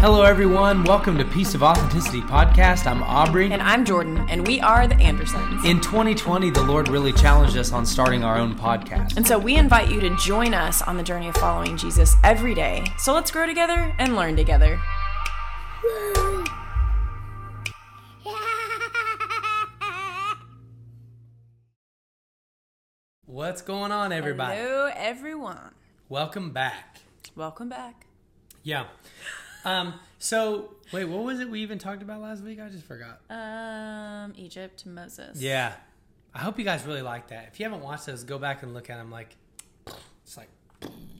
Hello, everyone. Welcome to Piece of Authenticity podcast. I'm Aubrey. And I'm Jordan, and we are the Andersons. In 2020, the Lord really challenged us on starting our own podcast. And so we invite you to join us on the journey of following Jesus every day. So let's grow together and learn together. What's going on, everybody? Hello, everyone. Welcome back. Welcome back. Yeah. Um, so, wait, what was it we even talked about last week? I just forgot. Um, Egypt, Moses. Yeah. I hope you guys really like that. If you haven't watched those, go back and look at them. Like, it's like,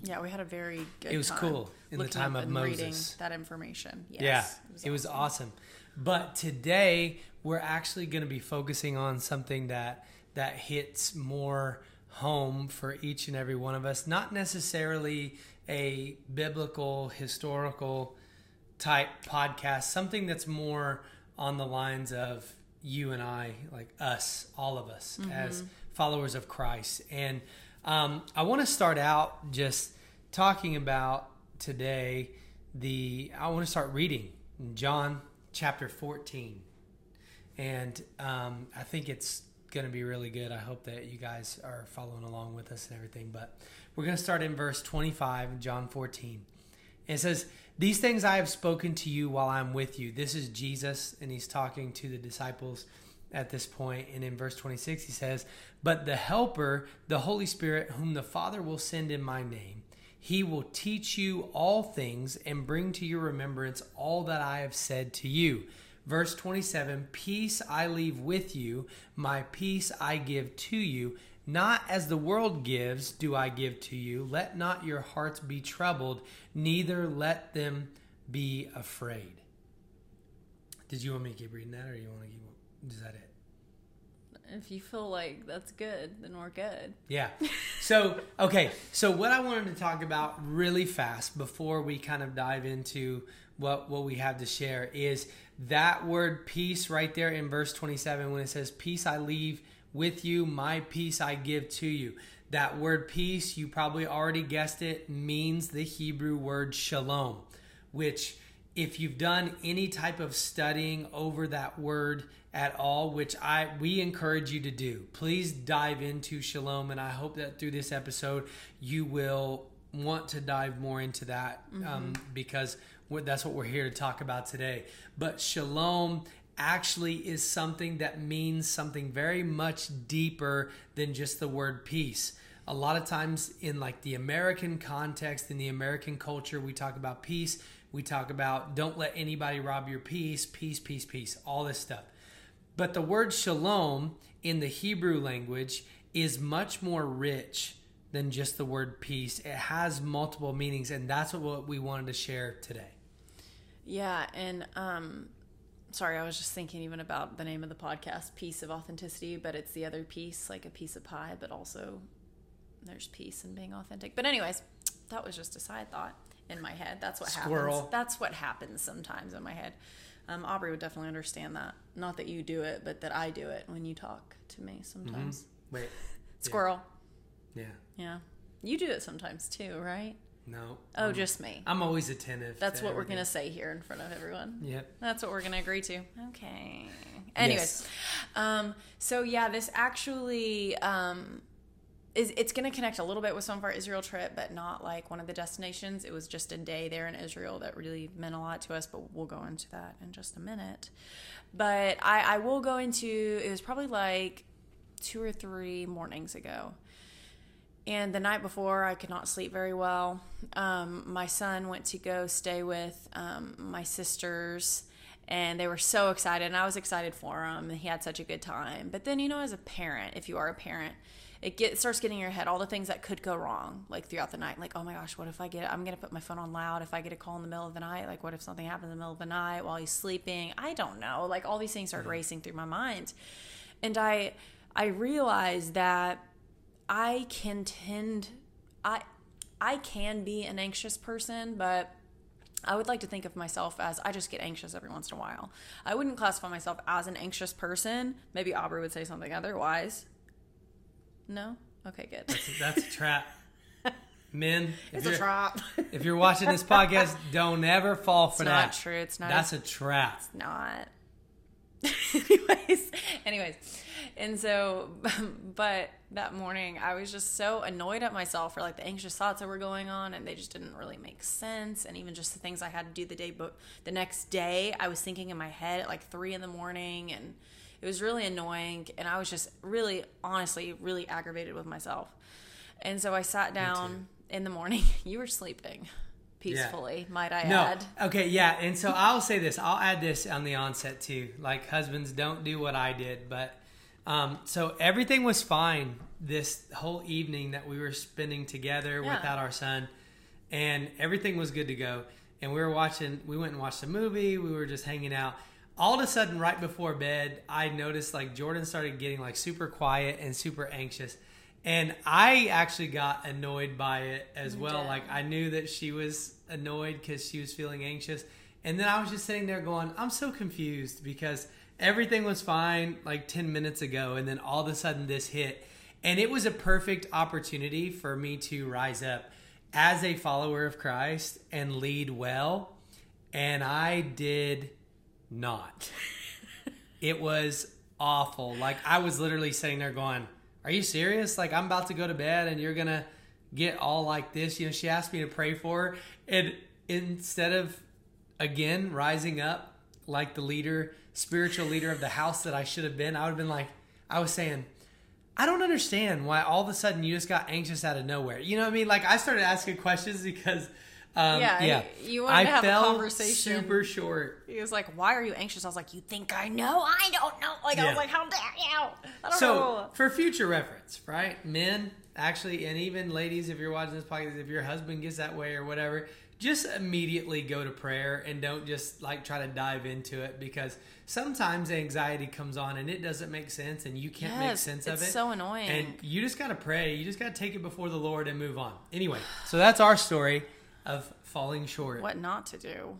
Yeah, we had a very good It was time cool in the time of and reading Moses. that information. Yes, yeah, it was awesome. But today we're actually going to be focusing on something that that hits more home for each and every one of us. Not necessarily a biblical, historical type podcast. Something that's more on the lines of you and I, like us, all of us as followers of Christ. And um, I want to start out just talking about today the i want to start reading john chapter 14 and um, i think it's going to be really good i hope that you guys are following along with us and everything but we're going to start in verse 25 john 14 it says these things i have spoken to you while i'm with you this is jesus and he's talking to the disciples at this point. and in verse 26 he says but the helper the holy spirit whom the father will send in my name he will teach you all things and bring to your remembrance all that I have said to you. Verse 27 Peace I leave with you, my peace I give to you. Not as the world gives, do I give to you. Let not your hearts be troubled, neither let them be afraid. Did you want me to keep reading that, or you want to keep? Is that it? If you feel like that's good, then we're good. Yeah. So, okay. So, what I wanted to talk about really fast before we kind of dive into what what we have to share is that word peace right there in verse 27 when it says peace I leave with you, my peace I give to you. That word peace, you probably already guessed it, means the Hebrew word shalom, which if you've done any type of studying over that word at all which i we encourage you to do please dive into shalom and i hope that through this episode you will want to dive more into that um, because that's what we're here to talk about today but shalom actually is something that means something very much deeper than just the word peace. A lot of times in like the american context in the american culture we talk about peace. We talk about don't let anybody rob your peace peace peace peace all this stuff. But the word shalom in the hebrew language is much more rich than just the word peace. It has multiple meanings and that's what we wanted to share today. Yeah, and um sorry, I was just thinking even about the name of the podcast, Piece of Authenticity, but it's the other piece, like a piece of pie, but also there's peace in being authentic. But anyways, that was just a side thought in my head. That's what Squirrel. happens. That's what happens sometimes in my head. Um, Aubrey would definitely understand that. Not that you do it, but that I do it when you talk to me sometimes. wait Squirrel. yeah Yeah. You do it sometimes too, right? No Oh, I'm, just me. I'm always attentive That's what we're going to say here in front of everyone. yep That's what we're going to agree to. Okay. Anyways, Yes. um, so yeah, this actually um, is it's going to connect a little bit with some of our Israel trip, but not like one of the destinations. It was just a day there in Israel that really meant a lot to us, but we'll go into that in just a minute. But I, I will go into it was probably like two or three mornings ago. And the night before, I could not sleep very well. Um, my son went to go stay with um, my sisters, and they were so excited, and I was excited for him. And he had such a good time. But then, you know, as a parent, if you are a parent, it get, starts getting in your head all the things that could go wrong, like throughout the night. Like, oh my gosh, what if I get? I'm gonna put my phone on loud. If I get a call in the middle of the night, like, what if something happens in the middle of the night while he's sleeping? I don't know. Like, all these things start racing through my mind, and I, I realized that I can tend I I can be an anxious person, but I would like to think of myself as I just get anxious every once in a while. I wouldn't classify myself as an anxious person. Maybe Aubrey would say something otherwise. No? Okay, good. that's a trap Men, if It's a you're, trap. if you're watching this podcast, don't ever fall for It's that. not true. It's not. That's a trap. It's not. anyways, anyways, and so, but that morning I was just so annoyed at myself for like the anxious thoughts that were going on, and they just didn't really make sense. And even just the things I had to do the day, but the next day I was thinking in my head at like three in the morning, and it was really annoying. And I was just really, honestly, really aggravated with myself. And so I sat down in the morning. You were sleeping peacefully, might I No. add. Okay, yeah. And so I'll say this. I'll add this on the onset too. Like husbands don't do what I did, but um so everything was fine this whole evening that we were spending together Yeah. without our son and everything was good to go. And we were watching we went and watched a movie, we were just hanging out. All of a sudden right before bed, I noticed like Jordan started getting like super quiet and super anxious. And I actually got annoyed by it as You well. did. Like I knew that she was annoyed because she was feeling anxious. And then I was just sitting there going, I'm so confused because everything was fine like 10 minutes ago. And then all of a sudden this hit. And it was a perfect opportunity for me to rise up as a follower of Christ and lead well. And I did not. it was awful. Like I was literally sitting there going, "Are you serious? Like I'm about to go to bed and you're going to get all like this?" You know, she asked me to pray for her and instead of again rising up like the leader, spiritual leader of the house that I should have been, I would have been like I was saying, I don't understand why all of a sudden you just got anxious out of nowhere. You know what I mean? Like I started asking questions because um, Yeah, yeah, you wanted I to have a conversation. super short. He was like, "Why are you anxious?" I was like, "You think I know? I don't know." Like I was like, "How dare you?" I don't So know. for future reference, right? Men actually, and even ladies, if you're watching this podcast, if your husband gets that way or whatever, just immediately go to prayer and don't just like try to dive into it because sometimes anxiety comes on and it doesn't make sense and you can't make sense of it. it's it. so annoying. And you just got to pray. You just got to take it before the Lord and move on. Anyway, so that's our story of falling short. What not to do?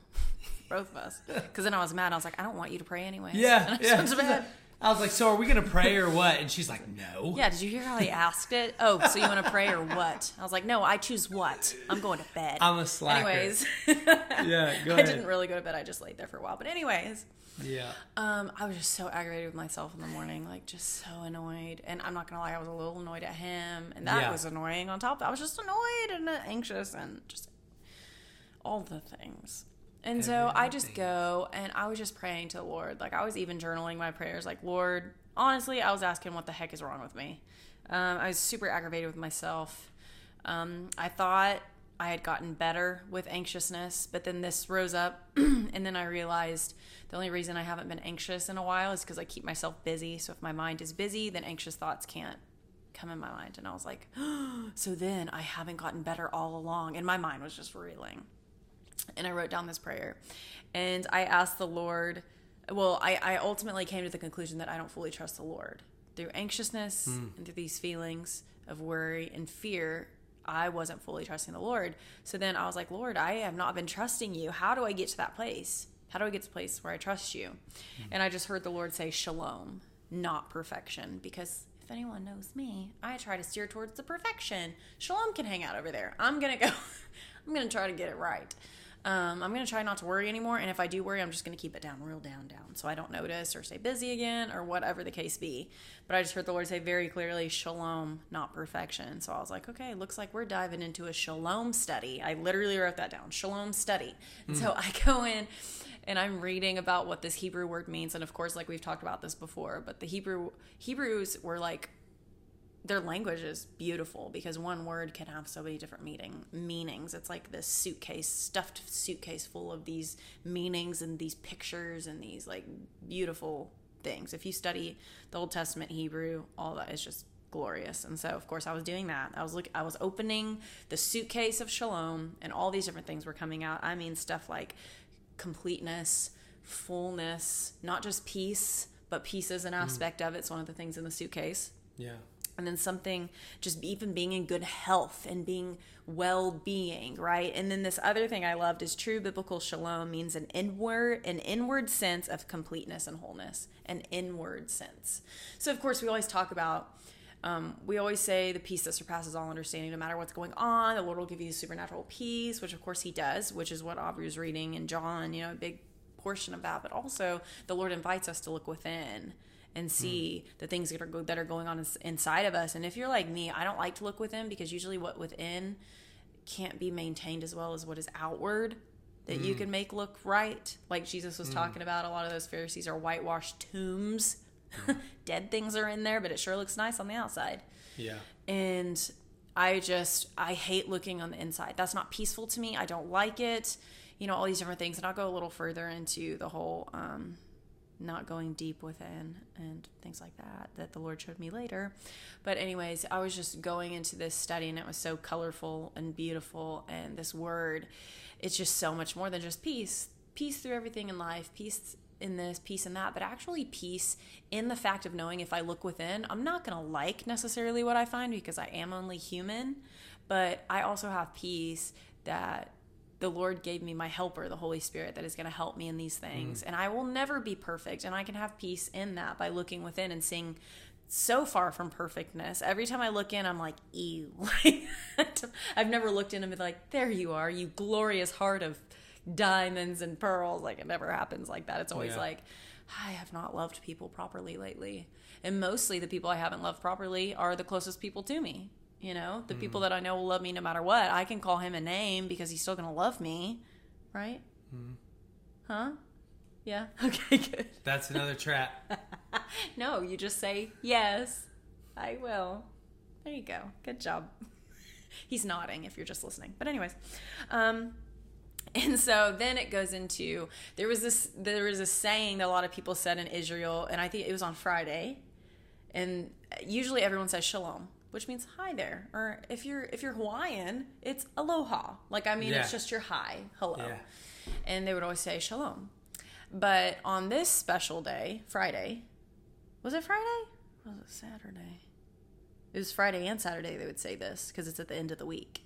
Both of us. Because then I was mad. I was like, "I don't want you to pray anyway. Yeah, And I yeah. I was like, "So are we gonna pray or what?" And she's like, "No." Yeah, did you hear how he asked it? Oh, so you want to pray or what? I was like, no, I choose what. I'm going to bed. I'm a slacker. Anyways, Yeah, go I didn't really go to bed. I just laid there for a while. But anyways, Yeah. um, I was just so aggravated with myself in the morning, like just so annoyed. And I'm not gonna lie, I was a little annoyed at him, and that Yeah. was annoying. On top, of that, I was just annoyed and anxious and just all the things. And so I just go and I was just praying to the Lord. Like I was even journaling my prayers. Like Lord, honestly, I was asking what the heck is wrong with me. Um, I was super aggravated with myself. Um, I thought I had gotten better with anxiousness, but then this rose up, and then I realized the only reason I haven't been anxious in a while is because I keep myself busy. So if my mind is busy, then anxious thoughts can't come in my mind. And I was like, so then I haven't gotten better all along, and my mind was just reeling and I wrote down this prayer. And I asked the Lord, well, I, I ultimately came to the conclusion that I don't fully trust the Lord. Through anxiousness hmm. and through these feelings of worry and fear, I wasn't fully trusting the Lord. So then I was like, Lord, I have not been trusting you. How do I get to that place? How do I get to the place where I trust you? Hmm. And I just heard the Lord say, Shalom, not perfection. Because if anyone knows me, I try to steer towards the perfection. Shalom can hang out over there. I'm going to go, I'm going to try to get it right. Um, I'm going to try not to worry anymore. And if I do worry, I'm just going to keep it down, real down, down. So I don't notice or stay busy again or whatever the case be. But I just heard the Lord say very clearly, shalom, not perfection. So I was like, okay, looks like we're diving into a shalom study. I literally wrote that down, shalom study. And so I go in and I'm reading about what this Hebrew word means. And of course, like we've talked about this before, but the Hebrew Hebrews were like their language is beautiful because one word can have so many different meaning meanings. It's like this suitcase, stuffed suitcase full of these meanings and these pictures and these like beautiful things. If you study the Old Testament Hebrew, all that is just glorious. And so, of course, I was doing that. I was look, I was opening the suitcase of Shalom, and all these different things were coming out. I mean, stuff like completeness, fullness, not just peace, but peace is an mm. aspect of it. It's one of the things in the suitcase Yeah. And then something just even being in good health and being well-being right and then this other thing i loved is true biblical shalom means an inward an inward sense of completeness and wholeness an inward sense so of course we always talk about um, we always say the peace that surpasses all understanding, no matter what's going on, the Lord will give you supernatural peace, which of course He does, which is what Aubrey was reading in John, you know, a big portion of that. But also, the Lord invites us to look within and see mm. the things that are that are going on inside of us. And if you're like me, I don't like to look within because usually what within can't be maintained as well as what is outward that mm. you can make look right. Like Jesus was mm. talking about, a lot of those Pharisees are whitewashed tombs. Mm. Dead things are in there, but it sure looks nice on the outside. Yeah. And I just, I hate looking on the inside. That's not peaceful to me. I don't like it. You know, all these different things. And I'll go a little further into the whole um, not going deep within and things like that that the Lord showed me later. But, anyways, I was just going into this study and it was so colorful and beautiful. And this word, it's just so much more than just peace. Peace through everything in life, peace in this, peace in that, but actually peace in the fact of knowing if I look within, I'm not going to like necessarily what I find because I am only human, but I also have peace that the Lord gave me my helper, the Holy Spirit, that is going to help me in these things. Mm. And I will never be perfect. And I can have peace in that by looking within and seeing so far from perfectness. Every time I look in, I'm like, ew. I've never looked in and been like, there you are, you glorious heart of diamonds and pearls. Like, it never happens like that. It's always yeah. like, I have not loved people properly lately. And mostly the people I haven't loved properly are the closest people to me. You know, the mm. people that I know will love me no matter what. I can call him a name because he's still going to love me, right? Mm. Huh? Yeah. Okay, good. That's another trap. no, you just say, yes, I will. There you go. Good job. He's nodding if you're just listening. But, anyways, um, and so then it goes into there was this there was a saying that a lot of people said in Israel, and I think it was on Friday, and usually everyone says shalom, which means hi there. Or if you're if you're Hawaiian, it's aloha. Like I mean, yeah. it's just your hi, hello. Yeah. And they would always say shalom. But on this special day, Friday, was it Friday? Or was it Saturday? It was Friday and Saturday. They would say this because it's at the end of the week.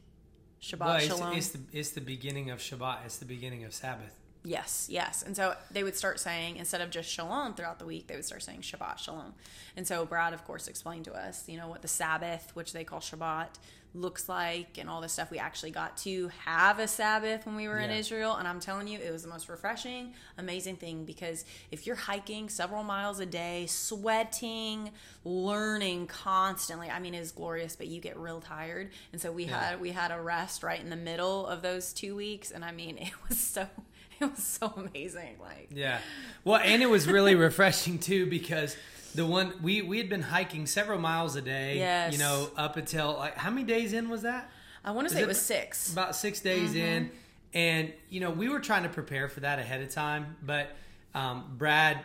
Shabbat well, it's, Shalom. It's the, it's the beginning of Shabbat. It's the beginning of Sabbath. Yes, yes. And so they would start saying, instead of just shalom throughout the week, they would start saying Shabbat Shalom. And so Brad, of course, explained to us, you know, what the Sabbath, which they call Shabbat, looks like and all this stuff. We actually got to have a Sabbath when we were yeah. in Israel. And I'm telling you, it was the most refreshing, amazing thing because if you're hiking several miles a day, sweating, learning constantly, I mean, it's glorious, but you get real tired. And so we yeah. had, we had a rest right in the middle of those two weeks. And I mean, it was so it was so amazing. Like yeah, well, and it was really refreshing too because the one we we had been hiking several miles a day. Yes. you know, up until like how many days in was that? I want to say it, it was six. About six days mm-hmm. in, and you know we were trying to prepare for that ahead of time, but um, Brad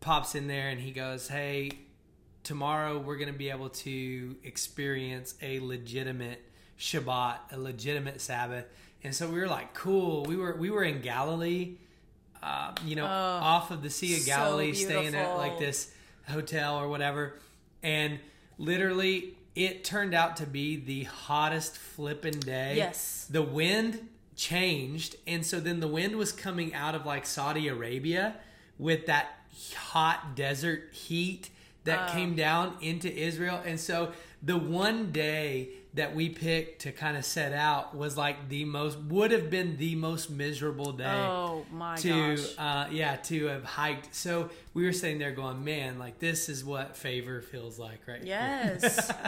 pops in there and he goes, "Hey." Tomorrow we're going to be able to experience a legitimate Shabbat, a legitimate Sabbath and so we were like, cool. We were we were in Galilee, uh, you know, oh, off of the Sea of Galilee, so staying at like this hotel or whatever, and literally it turned out to be the hottest flipping day. Yes, the wind changed, and so then the wind was coming out of like Saudi Arabia with that hot desert heat that oh. came down into Israel, and so the one day that we picked to kind of set out was like the most would have been the most miserable day. Oh my to, gosh! Uh, yeah, to have hiked. So we were sitting there going, "Man, like this is what favor feels like, right?" Yes.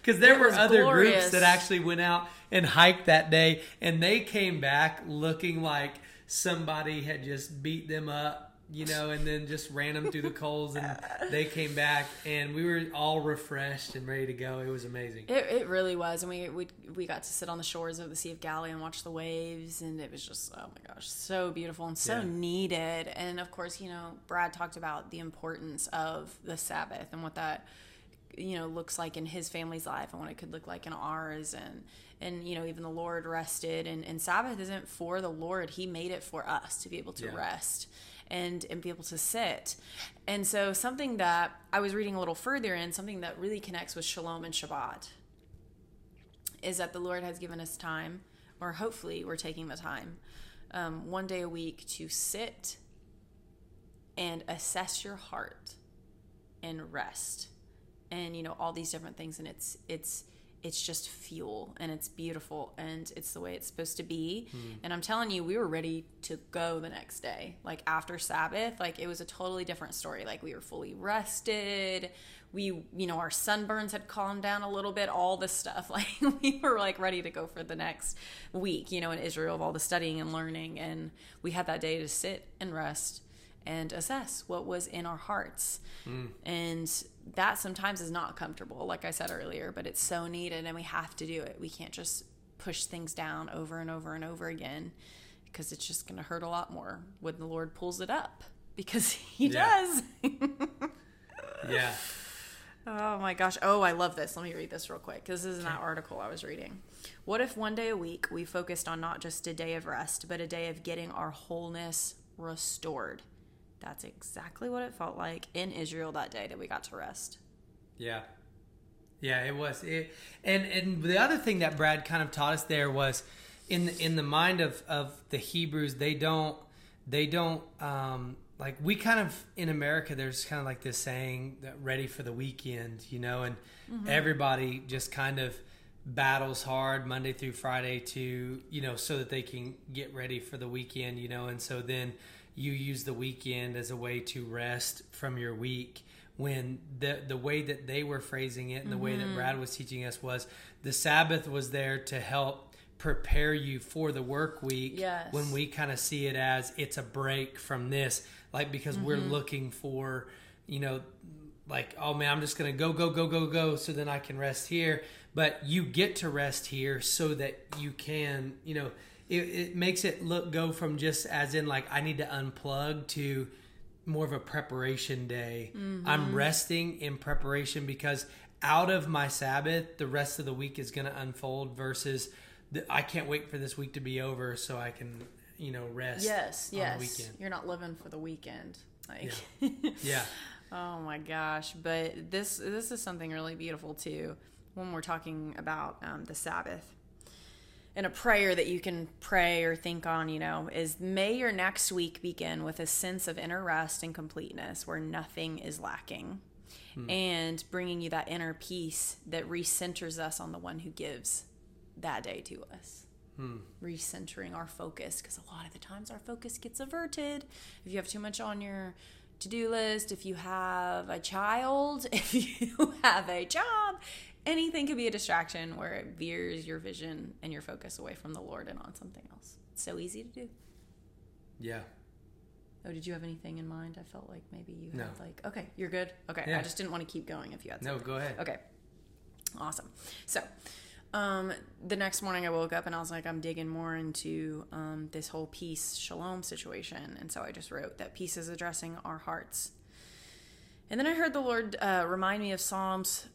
Because there it were other glorious. groups that actually went out and hiked that day, and they came back looking like somebody had just beat them up you know, and then just ran them through the coals, and they came back, and we were all refreshed and ready to go. It was amazing. It, it really was, and we, we we got to sit on the shores of the Sea of Galilee and watch the waves, and it was just oh my gosh, so beautiful and so yeah. needed. And of course, you know, Brad talked about the importance of the Sabbath and what that you know looks like in his family's life and what it could look like in ours and and you know even the lord rested and, and sabbath isn't for the lord he made it for us to be able to yeah. rest and and be able to sit. And so something that I was reading a little further in, something that really connects with Shalom and Shabbat is that the Lord has given us time, or hopefully we're taking the time, um, one day a week to sit and assess your heart and rest and you know all these different things and it's it's it's just fuel and it's beautiful and it's the way it's supposed to be. Hmm. And I'm telling you, we were ready to go the next day. Like after Sabbath, like it was a totally different story. Like we were fully rested. We, you know, our sunburns had calmed down a little bit, all this stuff. Like we were like ready to go for the next week, you know, in Israel of all the studying and learning. And we had that day to sit and rest and assess what was in our hearts. Hmm. And that sometimes is not comfortable, like I said earlier, but it's so needed and we have to do it. We can't just push things down over and over and over again because it's just going to hurt a lot more when the Lord pulls it up because He Yeah. does. Yeah. Oh my gosh. Oh, I love this. Let me read this real quick because this is that article I was reading. What if one day a week we focused on not just a day of rest, but a day of getting our wholeness restored? That's exactly what it felt like in Israel that day that we got to rest. Yeah. Yeah, it was. It, and and the other thing that Brad kind of taught us there was in the, in the mind of of the Hebrews, they don't they don't um like we kind of in America there's kind of like this saying that ready for the weekend, you know, and everybody just kind of battles hard Monday through Friday to, you know, so that they can get ready for the weekend, you know, and so then you use the weekend as a way to rest from your week when the the way that they were phrasing it and the way that mm-hmm. Brad was teaching us was the Sabbath was there to help prepare you for the work week Yes. when we kind of see it as it's a break from this like because we're mm-hmm. looking for you know like oh man i'm just gonna go go go go go so then i can rest here. But you get to rest here so that you can you know it, it makes it look go from just as in like i need to unplug to more of a preparation day i'm resting in preparation because out of my sabbath the rest of the week is going to unfold versus the, i can't wait for this week to be over so i can you know rest Yes, on yes. the weekend You're not living for the weekend. Like yeah Oh my gosh! But this this is something really beautiful too. When we're talking about um, the Sabbath, and a prayer that you can pray or think on, you know, is May your next week begin with a sense of inner rest and completeness, where nothing is lacking, hmm. and bringing you that inner peace that recenters us on the one who gives that day to us. Hmm. Recentering our focus because a lot of the times our focus gets averted. If you have too much on your to-do list if you have a child if you have a job anything could be a distraction where it veers your vision and your focus away from the lord and on something else it's so easy to do yeah oh did you have anything in mind i felt like maybe you No. had like okay you're good okay Yeah. i just didn't want to keep going if you had no go ahead Okay. Awesome. So, um, the next morning I woke up and I was like, I'm digging more into um, this whole peace shalom situation. And so I just wrote that peace is addressing our hearts. And then I heard the Lord uh, remind me of Psalms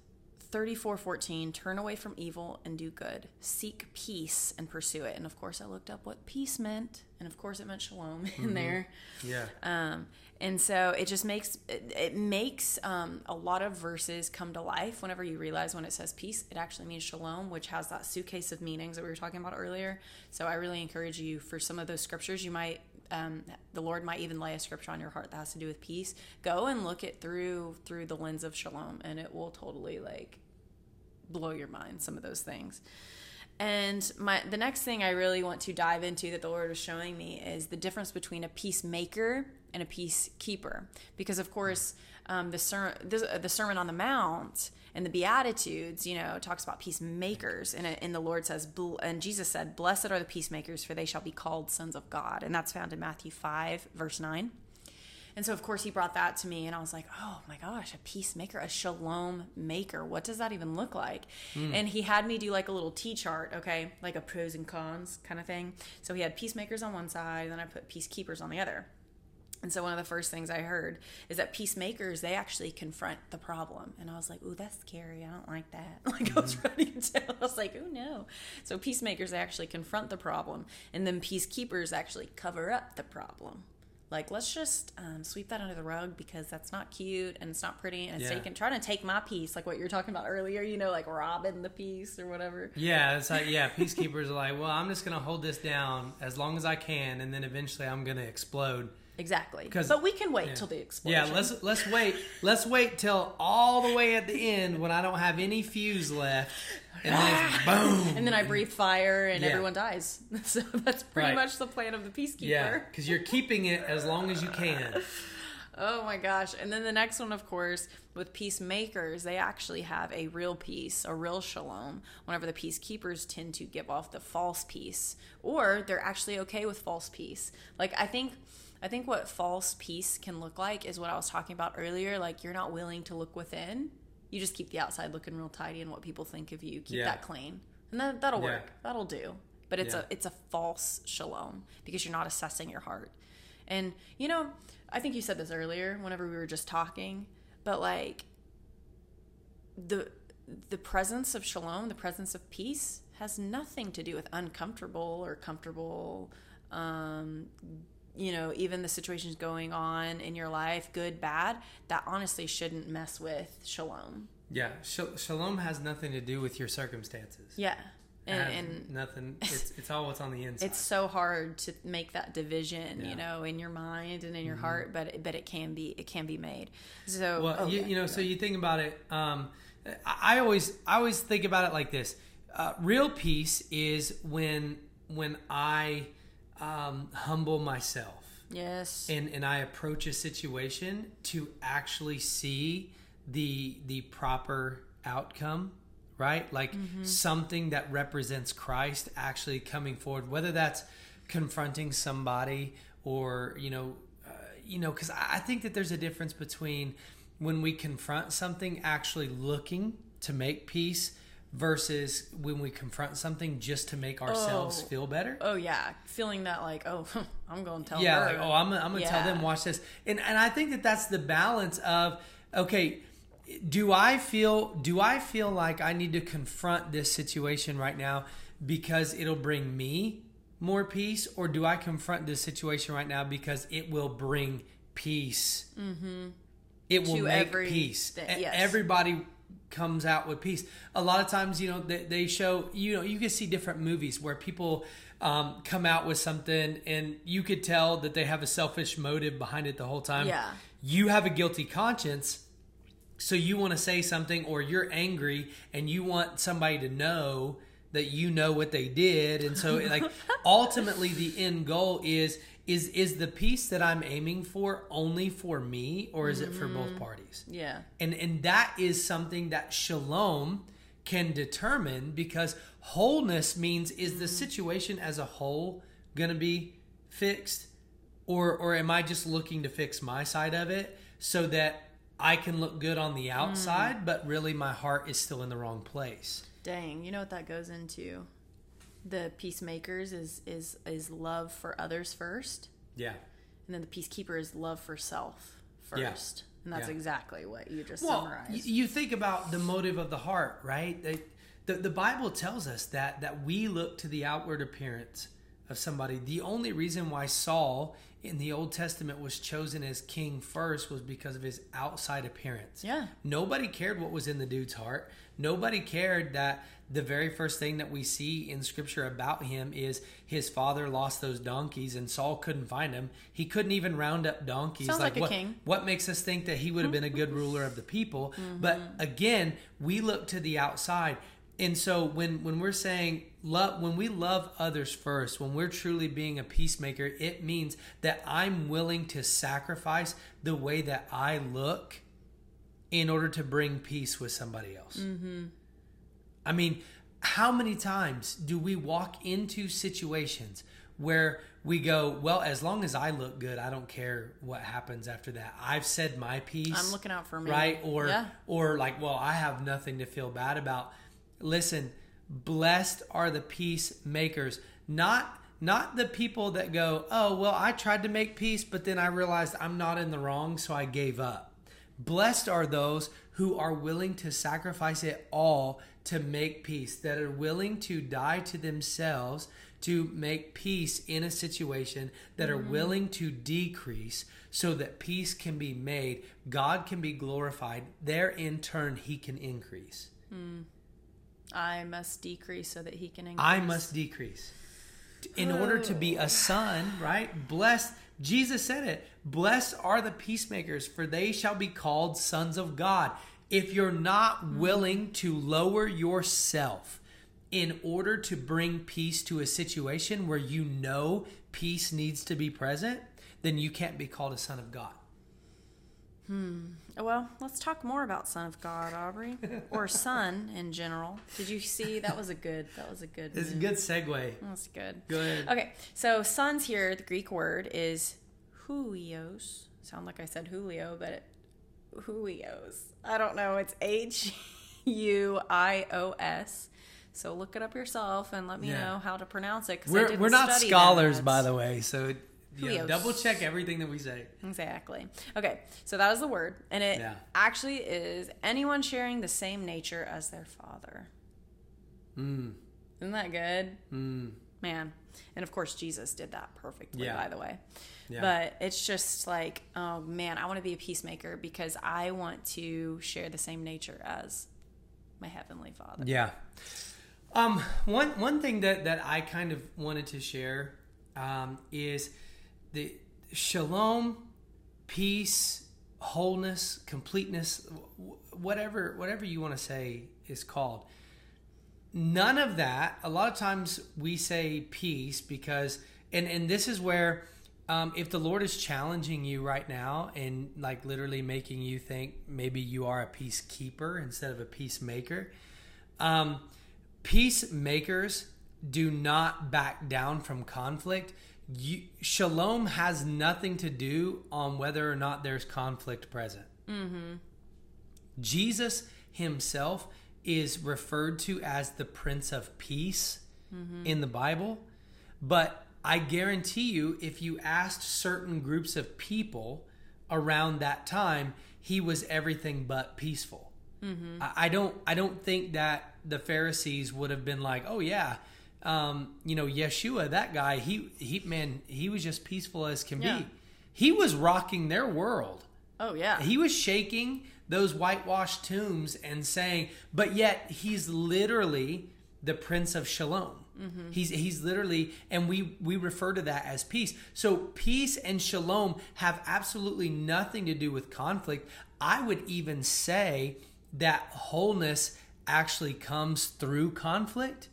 34:14, turn away from evil and do good. Seek peace and pursue it. And of course I looked up what peace meant, and of course it meant shalom in there. yeah Um, and so it just makes it, it makes um, a lot of verses come to life whenever you realize when it says peace, it actually means shalom, which has that suitcase of meanings that we were talking about earlier. So I really encourage you for some of those scriptures, you might um, the Lord might even lay a scripture on your heart that has to do with peace. Go and look it through through the lens of shalom, and it will totally like blow your mind. Some of those things. And my the next thing I really want to dive into that the Lord was showing me is the difference between a peacemaker and a peacekeeper. Because of course, um, the ser- the, the Sermon on the Mount and the Beatitudes, you know, talks about peacemakers, and and the Lord says, and Jesus said, "Blessed are the peacemakers, for they shall be called sons of God," and that's found in Matthew five verse nine. And so, of course, he brought that to me, and I was like, oh my gosh, a peacemaker, a shalom maker. What does that even look like? Hmm. And he had me do like a little T chart, okay, like a pros and cons kind of thing. So he had peacemakers on one side, and then I put peacekeepers on the other. And so one of the first things I heard is that peacemakers they actually confront the problem, and I was like, "Ooh, that's scary. I don't like that." Like I was ready to tell. I was like, "Oh no!" So peacemakers they actually confront the problem, and then peacekeepers actually cover up the problem. like let's just um, sweep that under the rug because that's not cute and it's not pretty and it's Yeah. taking trying to take my peace like what you were talking about earlier you know like robbing the peace or whatever Yeah, it's like yeah, peacekeepers are like, well, I'm just gonna hold this down as long as I can, and then eventually I'm gonna explode. Exactly but we can wait yeah. till the explosion Yeah, let's let's wait. Let's wait till all the way at the end when I don't have any fuse left, and then ah. boom. and then I breathe fire and Yeah. everyone dies. So that's pretty Right. much the plan of the peacekeeper. Yeah, because you're keeping it as long as you can. Oh my gosh. And then the next one, of course, with peacemakers, they actually have a real peace, a real shalom, whenever the peacekeepers tend to give off the false peace, or they're actually okay with false peace. Like, I think. I think what false peace can look like is what I was talking about earlier. Like, you're not willing to look within. You just keep the outside looking real tidy and what people think of you. Keep Yeah. that clean. And that, that'll Yeah. work. That'll do. But it's Yeah. a it's a false shalom because you're not assessing your heart. And you know, I think you said this earlier whenever we were just talking, but like the the presence of shalom, the presence of peace has nothing to do with uncomfortable or comfortable um you know, even the situations going on in your life, good, bad, that honestly shouldn't mess with shalom. Yeah, Sh- shalom has nothing to do with your circumstances. Yeah. And, and nothing. It's it's all what's on the inside. it's so hard to make that division Yeah. Mm-hmm. you know in your mind and in your heart but it, but it can be it can be made so Well, oh, you, yeah, you know, so you think about it. Um, I, I always, I always think about it like this: uh, real peace is when when I um, humble myself yes and and I approach a situation to actually see the the proper outcome. Right, like Mm-hmm. something that represents Christ actually coming forward, whether that's confronting somebody or you know uh, you know because I I think that there's a difference between when we confront something actually looking to make peace versus when we confront something just to make ourselves Oh. feel better? Oh yeah. Feeling that like oh i'm going to tell yeah her. like oh i'm, I'm gonna tell them watch this. And and i think that that's the balance of okay do i feel do i feel like i need to confront this situation right now because it'll bring me more peace? Or do i confront this situation right now because it will bring peace? Mm-hmm. it will make every- peace. yes. everybody comes out with peace. A lot of times you know they, they show you know you can see different movies where people um, come out with something and you could tell that they have a selfish motive behind it the whole time. Yeah. you have a guilty conscience so you want to say something or you're angry and you want somebody to know that you know what they did. And so like ultimately the end goal is is is the peace that i'm aiming for only for me or is it for both mm-hmm. parties? Yeah. And and that is something that shalom can determine because wholeness means is the mm-hmm. situation as a whole going to be fixed or or am i just looking to fix my side of it so that i can look good on the mm. outside but really my heart is still in the wrong place? Dang you know what that goes into the peacemakers is is is love for others first. Yeah. And then the peacekeeper is love for self Yeah. first. And that's Yeah. exactly what you just well summarized. y- you think about the motive of the heart right? They- the, the bible tells us that that we look to the outward appearance of somebody. The only reason why saul in the old testament was chosen as king first was because of his outside appearance. Yeah. nobody cared what was in the dude's heart nobody cared that the very first thing that we see in scripture about him is his father lost those donkeys and saul couldn't find him he couldn't even round up donkeys. Sounds like a what, king. what makes us think that he would have been a good ruler of the people? Mm-hmm. But again we look to the outside. And so when when we're saying love when we love others first when we're truly being a peacemaker it means that i'm willing to sacrifice the way that i look in order to bring peace with somebody else mm-hmm. I mean, how many times do we walk into situations where we go, well, as long as I look good, I don't care what happens after that. I've said my piece. I'm looking out for me. Right? Or Yeah. or like, well, I have nothing to feel bad about. Listen, blessed are the peacemakers, not not the people that go, "Oh, well, I tried to make peace, but then I realized I'm not in the wrong, so I gave up." Blessed are those who are willing to sacrifice it all to make peace, that are willing to die to themselves to make peace in a situation that are mm-hmm. willing to decrease so that peace can be made, God can be glorified, there in turn he can increase. Mm. I must decrease so that he can increase. I must decrease. In order to be a son, right? Blessed, Jesus said it. Blessed are the peacemakers, for they shall be called sons of God. If you're not willing to lower yourself in order to bring peace to a situation where you know peace needs to be present, then you can't be called a son of God. Hmm. Well, let's talk more about Son of God, Aubrey, or Son in general. Did you see that was a good? That was a good. It's a good segue. That's good. Go ahead. Okay, so sons here, the Greek word is huios. Sound like I said Julio, but it, huios. I don't know. It's H U I O S. So look it up yourself and let me Yeah. know how to pronounce it. We're, we're not scholars, by the way, so you know, double check everything that we say. Exactly. Okay, so that is the word, and it Yeah. actually is anyone sharing the same nature as their father. Mm, Isn't that good? mm, Man. And of course, Jesus did that perfectly, Yeah. by the way. yeah. But it's just like, oh man, I want to be a peacemaker because I want to share the same nature as my heavenly Father. Yeah. Um, one one thing that that I kind of wanted to share um, is the shalom, peace, wholeness, completeness, whatever whatever you want to say is called. None of that. A lot of times we say peace because, and and this is where. Um, if the Lord is challenging you right now and like literally making you think maybe you are a peacekeeper instead of a peacemaker, um, peacemakers do not back down from conflict. You, shalom has nothing to do on whether or not there's conflict present. Mm-hmm. Jesus himself is referred to as the Prince of Peace mm-hmm. in the Bible, but I guarantee you, if you asked certain groups of people around that time, he was everything but peaceful. Mm-hmm. I, I don't. I don't think that the Pharisees would have been like, "Oh yeah, um, you know, Yeshua, that guy. He he man, he was just peaceful as can Yeah. be. He was rocking their world. Oh, yeah. He was shaking those whitewashed tombs and saying, but yet he's literally the Prince of Shalom. He's he's literally, and we we refer to that as peace. So peace and shalom have absolutely nothing to do with conflict. I would even say that wholeness actually comes through conflict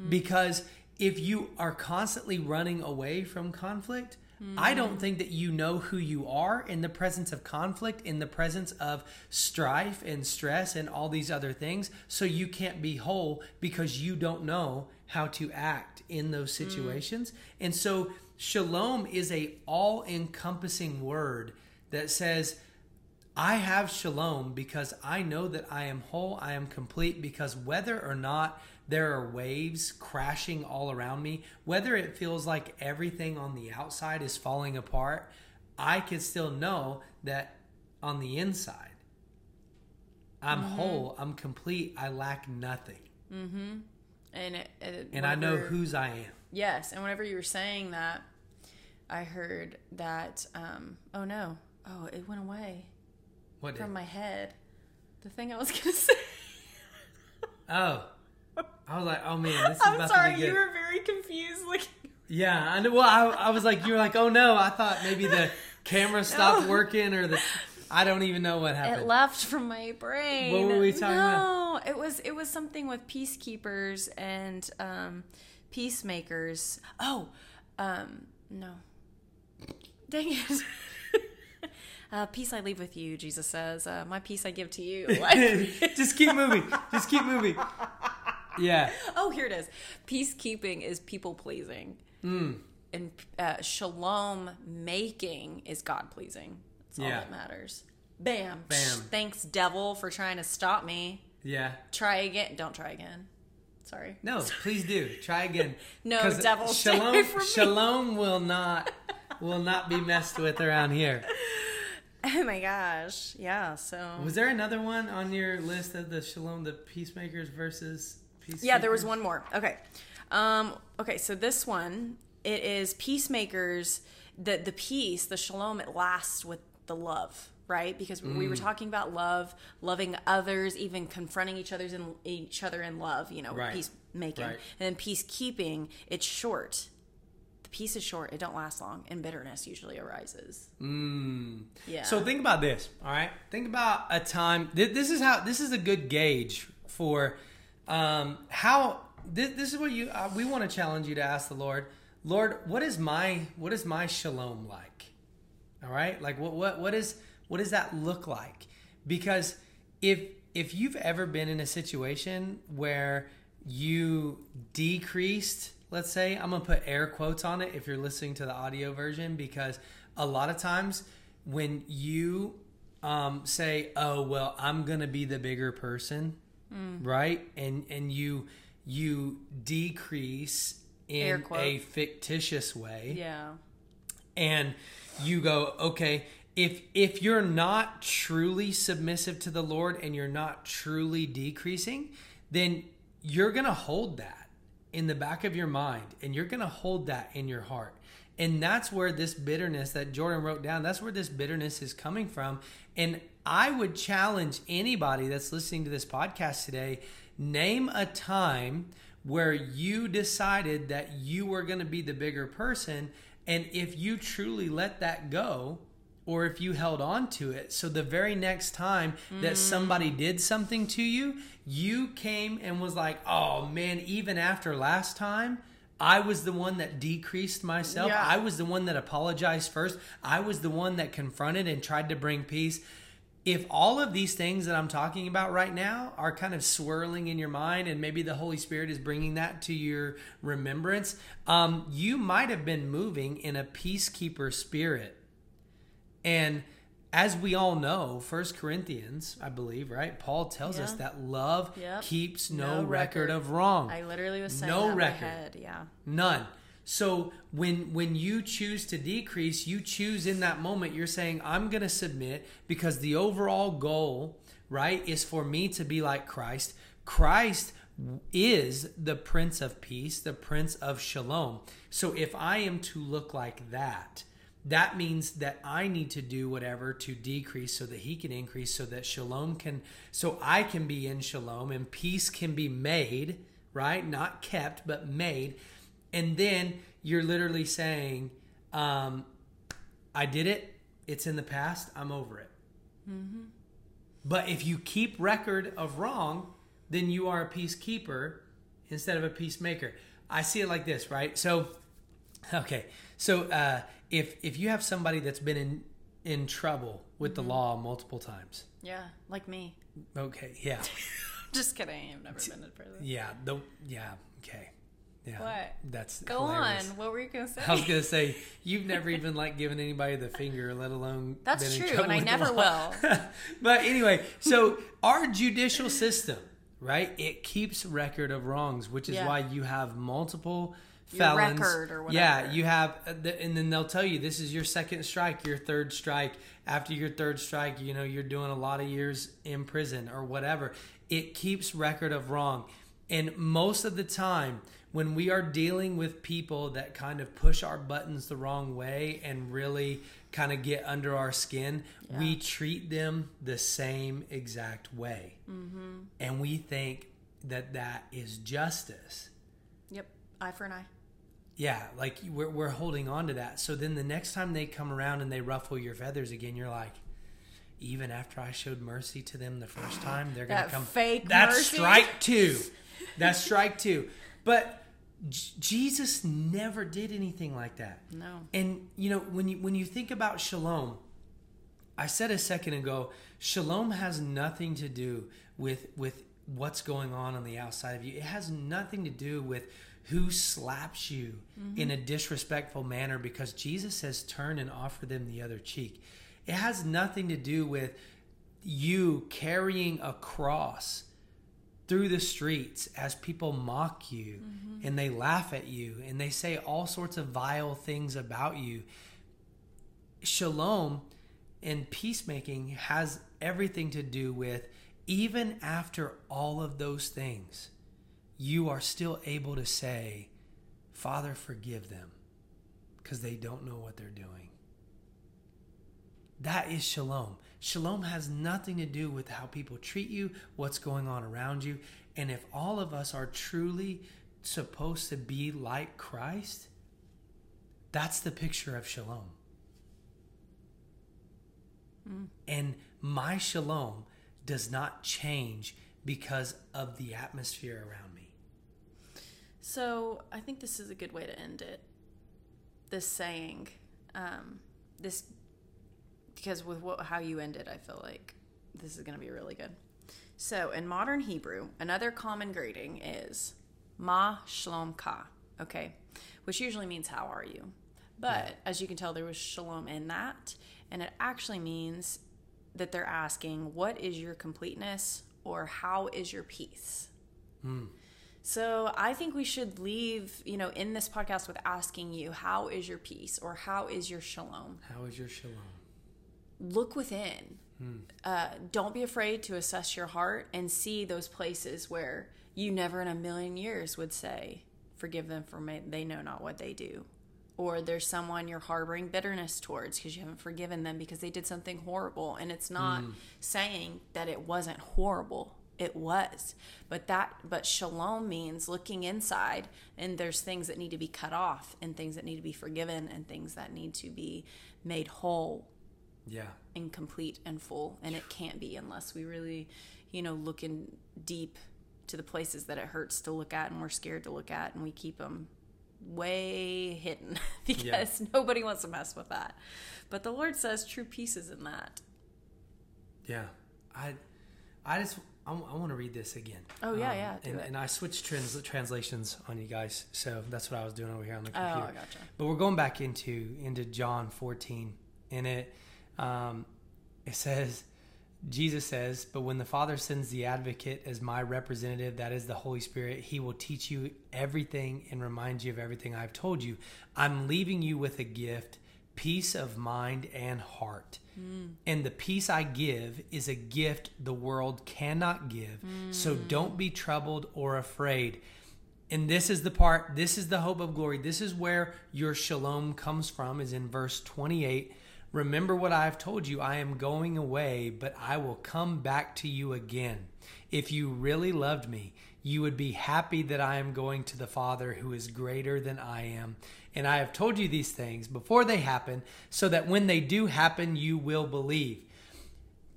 Mm. because if you are constantly running away from conflict i don't mm. think that you know who you are in the presence of conflict in the presence of strife and stress and all these other things. So you can't be whole because you don't know how to act in those mm. situations. And so shalom is a all encompassing word that says I have shalom because I know that I am whole, I am complete, because whether or not there are waves crashing all around me, whether it feels like everything on the outside is falling apart, I can still know that on the inside, I'm whole, I'm complete, I lack nothing. And, it, it, And I know whose I am. Yes, and whenever you were saying that, I heard that. Um, oh no! Oh, it went away What did? from my head. The thing I was gonna say. Oh. I was like, oh man, this is I'm about sorry, to be good. you were very confused. Like, Yeah, I know. Well, I, I was like, you were like, oh no, I thought maybe the camera stopped No. working or the, I don't even know what happened. it left from my brain. What were we talking no, about? No, it was it was something with peacekeepers and um, peacemakers. Oh, um, no. Dang it. Uh, peace I leave with you, Jesus says. Uh, my peace I give to you. Just keep moving. Just keep moving. Yeah. oh, here it is. Peacekeeping is people pleasing, Hmm. and uh, shalom making is God pleasing. That's all Yeah. that matters. Bam. Bam. Thanks, devil, for trying to stop me. Yeah. Try again. Don't try again. Sorry. No, please do. Try again. No, devil, Shalom, away from me. shalom will not will not be messed with around here. Oh my gosh. Yeah. So. Was there another one on your list of the shalom, the peacemakers versus peacemakers? Yeah, there was one more. Okay. Um, okay, so this one it is peacemakers. The the peace, the shalom, it lasts with the love, right? Because we Mm. were talking about love, loving others, even confronting each other's in each other in love. You know, Right. peacemaking, Right. and then peacekeeping. It's short. The peace is short. It don't last long, and bitterness usually arises. Mm. Yeah. So think about this, all right? Think about a time. thi- This is how. This is a good gauge for um, how. This, this is what you. Uh, we want to challenge you to ask the Lord. Lord, what is my what is my shalom like? All right, like what what what is what does that look like? Because if if you've ever been in a situation where you decreased, let's say, I'm gonna put air quotes on it if you're listening to the audio version, because a lot of times when you um, say, "Oh well, I'm gonna be the bigger person," right, and and you you decrease in a fictitious way. Yeah. and you go okay if if you're not truly submissive to the lord and you're not truly decreasing then you're going to hold that in the back of your mind and you're going to hold that in your heart and that's where this bitterness that jordan wrote down that's where this bitterness is coming from. And i would challenge anybody that's listening to this podcast today name a time where you decided that you were going to be the bigger person. And if you truly let that go, or if you held on to it, so the very next time that mm. somebody did something to you, you came and was like, oh man, even after last time, I was the one that decreased myself. Yeah. I was the one that apologized first. I was the one that confronted and tried to bring peace. If all of these things that I'm talking about right now are kind of swirling in your mind, and maybe the Holy Spirit is bringing that to your remembrance, um, you might have been moving in a peacekeeper spirit. And as we all know, First Corinthians, I believe, right? Paul tells us that love Yep. keeps no, No record. record. of wrong. I literally was saying No that in my record. Yeah. None. So when when you choose to decrease, you choose in that moment you're saying I'm going to submit because the overall goal, right, is for me to be like Christ. Christ is the prince of peace, the prince of shalom. So if I am to look like that, that means that I need to do whatever to decrease so that he can increase so that shalom can so I can be in shalom and peace can be made, right? Not kept, but made. And then you're literally saying, um, I did it, it's in the past, I'm over it. But if you keep record of wrong, then you are a peacekeeper instead of a peacemaker. I see it like this, right? So, okay, so uh, if if you have somebody that's been in in trouble with the mm-hmm. law multiple times, Yeah. Like me. okay, yeah, Just kidding. I've never been in prison. yeah, the yeah, okay, yeah. What? That's Go hilarious. on. What were you gonna say? I was gonna say you've never even like given anybody the finger, let alone That's true, and I never law. but anyway, so our judicial system, right? It keeps record of wrongs, which is Yeah. why you have multiple felons. record or Yeah, you have, uh, and then they'll tell you this is your second strike, your third strike. After your third strike, you know you're doing a lot of years in prison or whatever. It keeps record of wrong, and most of the time when we are dealing with people that kind of push our buttons the wrong way and really kind of get under our skin, we treat them the same exact way. Mm-hmm. And we think that that is justice. Yep. Eye for an eye. Yeah, like we're, we're holding on to that. So then the next time they come around and they ruffle your feathers again, you're like, even after I showed mercy to them the first time, they're going to come. fake That's mercy. strike two. That's strike two. But J- Jesus never did anything like that. No. And you know, when you when you think about shalom, I said a second ago, shalom has nothing to do with with what's going on on the outside of you. It has nothing to do with who slaps you in a disrespectful manner because Jesus says turn and offer them the other cheek. It has nothing to do with you carrying a cross through the streets as people mock you mm-hmm. and they laugh at you and they say all sorts of vile things about you. Shalom and peacemaking has everything to do with even after all of those things, you are still able to say, Father, forgive them because they don't know what they're doing. That is shalom. Shalom has nothing to do with how people treat you, what's going on around you. And if all of us are truly supposed to be like Christ, that's the picture of shalom. Mm. And my shalom does not change because of the atmosphere around me. So I think this is a good way to end it. This saying, um, this because with what how you ended, I feel like this is going to be really good. So in modern Hebrew, another common greeting is Ma Shalom Ka. Okay, which usually means how are you, but as you can tell, there was shalom in that, and it actually means that they're asking, "What is your completeness?" or "How is your peace?" Mm. So I think we should leave, you know, in this podcast with asking you, "How is your peace?" or "How is your shalom?" How is your shalom? Look within. Mm. Uh, don't be afraid to assess your heart and see those places where you never in a million years would say, "Forgive them for me; they know not what they do." or there's someone you're harboring bitterness towards because you haven't forgiven them because they did something horrible and it's not mm. saying that it wasn't horrible it was but that but shalom means looking inside and there's things that need to be cut off and things that need to be forgiven and things that need to be made whole yeah and complete and full and it can't be unless we really you know look in deep to the places that it hurts to look at and we're scared to look at and we keep them way hidden because yeah. nobody wants to mess with that. But the Lord says true peace is in that. Yeah. I I just I, I want to read this again. Oh yeah, um, yeah. And, and, I switched trans, translations on you guys, so that's what I was doing over here on the computer. Oh, I gotcha. But we're going back into into John 14, and it um, it says Jesus says, But when the Father sends the advocate as my representative, that is the Holy Spirit, he will teach you everything and remind you of everything I've told you. I'm leaving you with a gift, peace of mind and heart. Mm. And the peace I give is a gift the world cannot give. Mm. So don't be troubled or afraid. And this is the part, this is the hope of glory. This is where your shalom comes from, is in verse 28 Remember what I have told you. I am going away, but I will come back to you again. If you really loved me, you would be happy that I am going to the Father who is greater than I am. And I have told you these things before they happen, so that when they do happen, you will believe.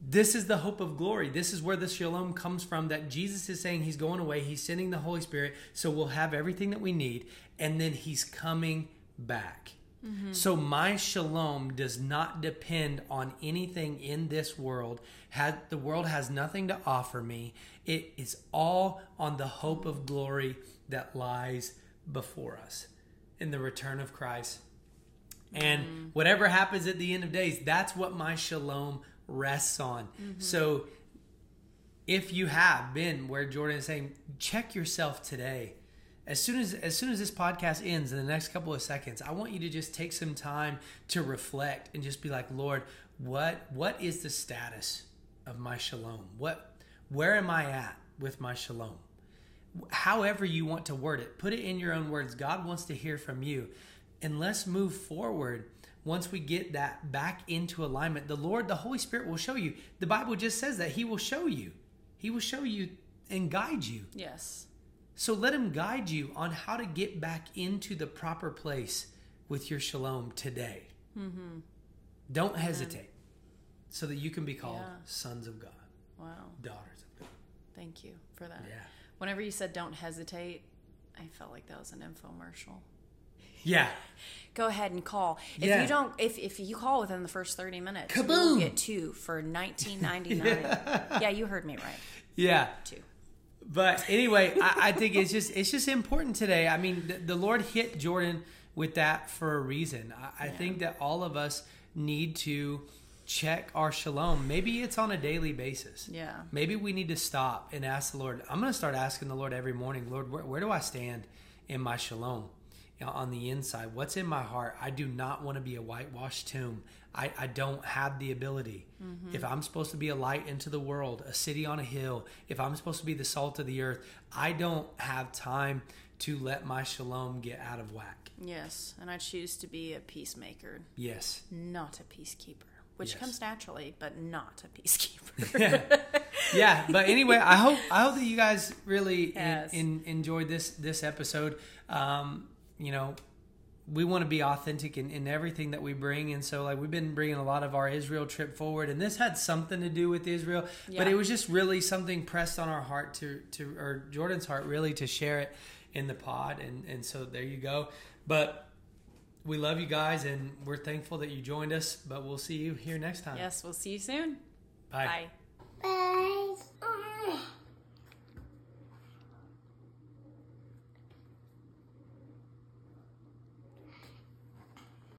This is the hope of glory. This is where the shalom comes from that Jesus is saying he's going away, he's sending the Holy Spirit, so we'll have everything that we need, and then he's coming back. Mm-hmm. So my shalom does not depend on anything in this world. Had the world has nothing to offer me. It is all on the hope of glory that lies before us in the return of Christ. And mm-hmm. whatever happens at the end of days, that's what my shalom rests on. Mm-hmm. So if you have been where Jordan is saying, check yourself today as soon as as soon as this podcast ends in the next couple of seconds i want you to just take some time to reflect and just be like lord what what is the status of my shalom what where am i at with my shalom however you want to word it put it in your own words god wants to hear from you and let's move forward once we get that back into alignment the lord the holy spirit will show you the bible just says that he will show you he will show you and guide you yes so let him guide you on how to get back into the proper place with your shalom today. Mm-hmm. Don't Amen. hesitate so that you can be called yeah. sons of God. Wow. Daughters of God. Thank you for that. Yeah. Whenever you said don't hesitate, I felt like that was an infomercial. Yeah. Go ahead and call. If yeah. you don't if, if you call within the first 30 minutes, Kaboom! you'll get two for 19.99. yeah. yeah, you heard me right. Yeah. Two but anyway, I, I, think it's just it's just important today. I mean, the, the Lord hit Jordan with that for a reason. I, I yeah. think that all of us need to check our shalom. Maybe it's on a daily basis. Yeah. Maybe we need to stop and ask the Lord. I'm going to start asking the Lord every morning, Lord, where, where do I stand in my shalom? on the inside. What's in my heart? I do not want to be a whitewashed tomb. I, I don't have the ability. Mm-hmm. If I'm supposed to be a light into the world, a city on a hill, if I'm supposed to be the salt of the earth, I don't have time to let my shalom get out of whack. Yes, and I choose to be a peacemaker. Yes. Not a peacekeeper, which yes. comes naturally, but not a peacekeeper. yeah. yeah, but anyway, I hope I hope that you guys really yes. in, in, enjoyed this this episode. Um, you know, we want to be authentic in, in everything that we bring and so like we've been bringing a lot of our israel trip forward and this had something to do with israel yeah. but it was just really something pressed on our heart to to or jordan's heart really to share it in the pod and and so there you go but we love you guys and we're thankful that you joined us, but we'll see you here next time. Yes, we'll see you soon. Bye. Bye. Bye.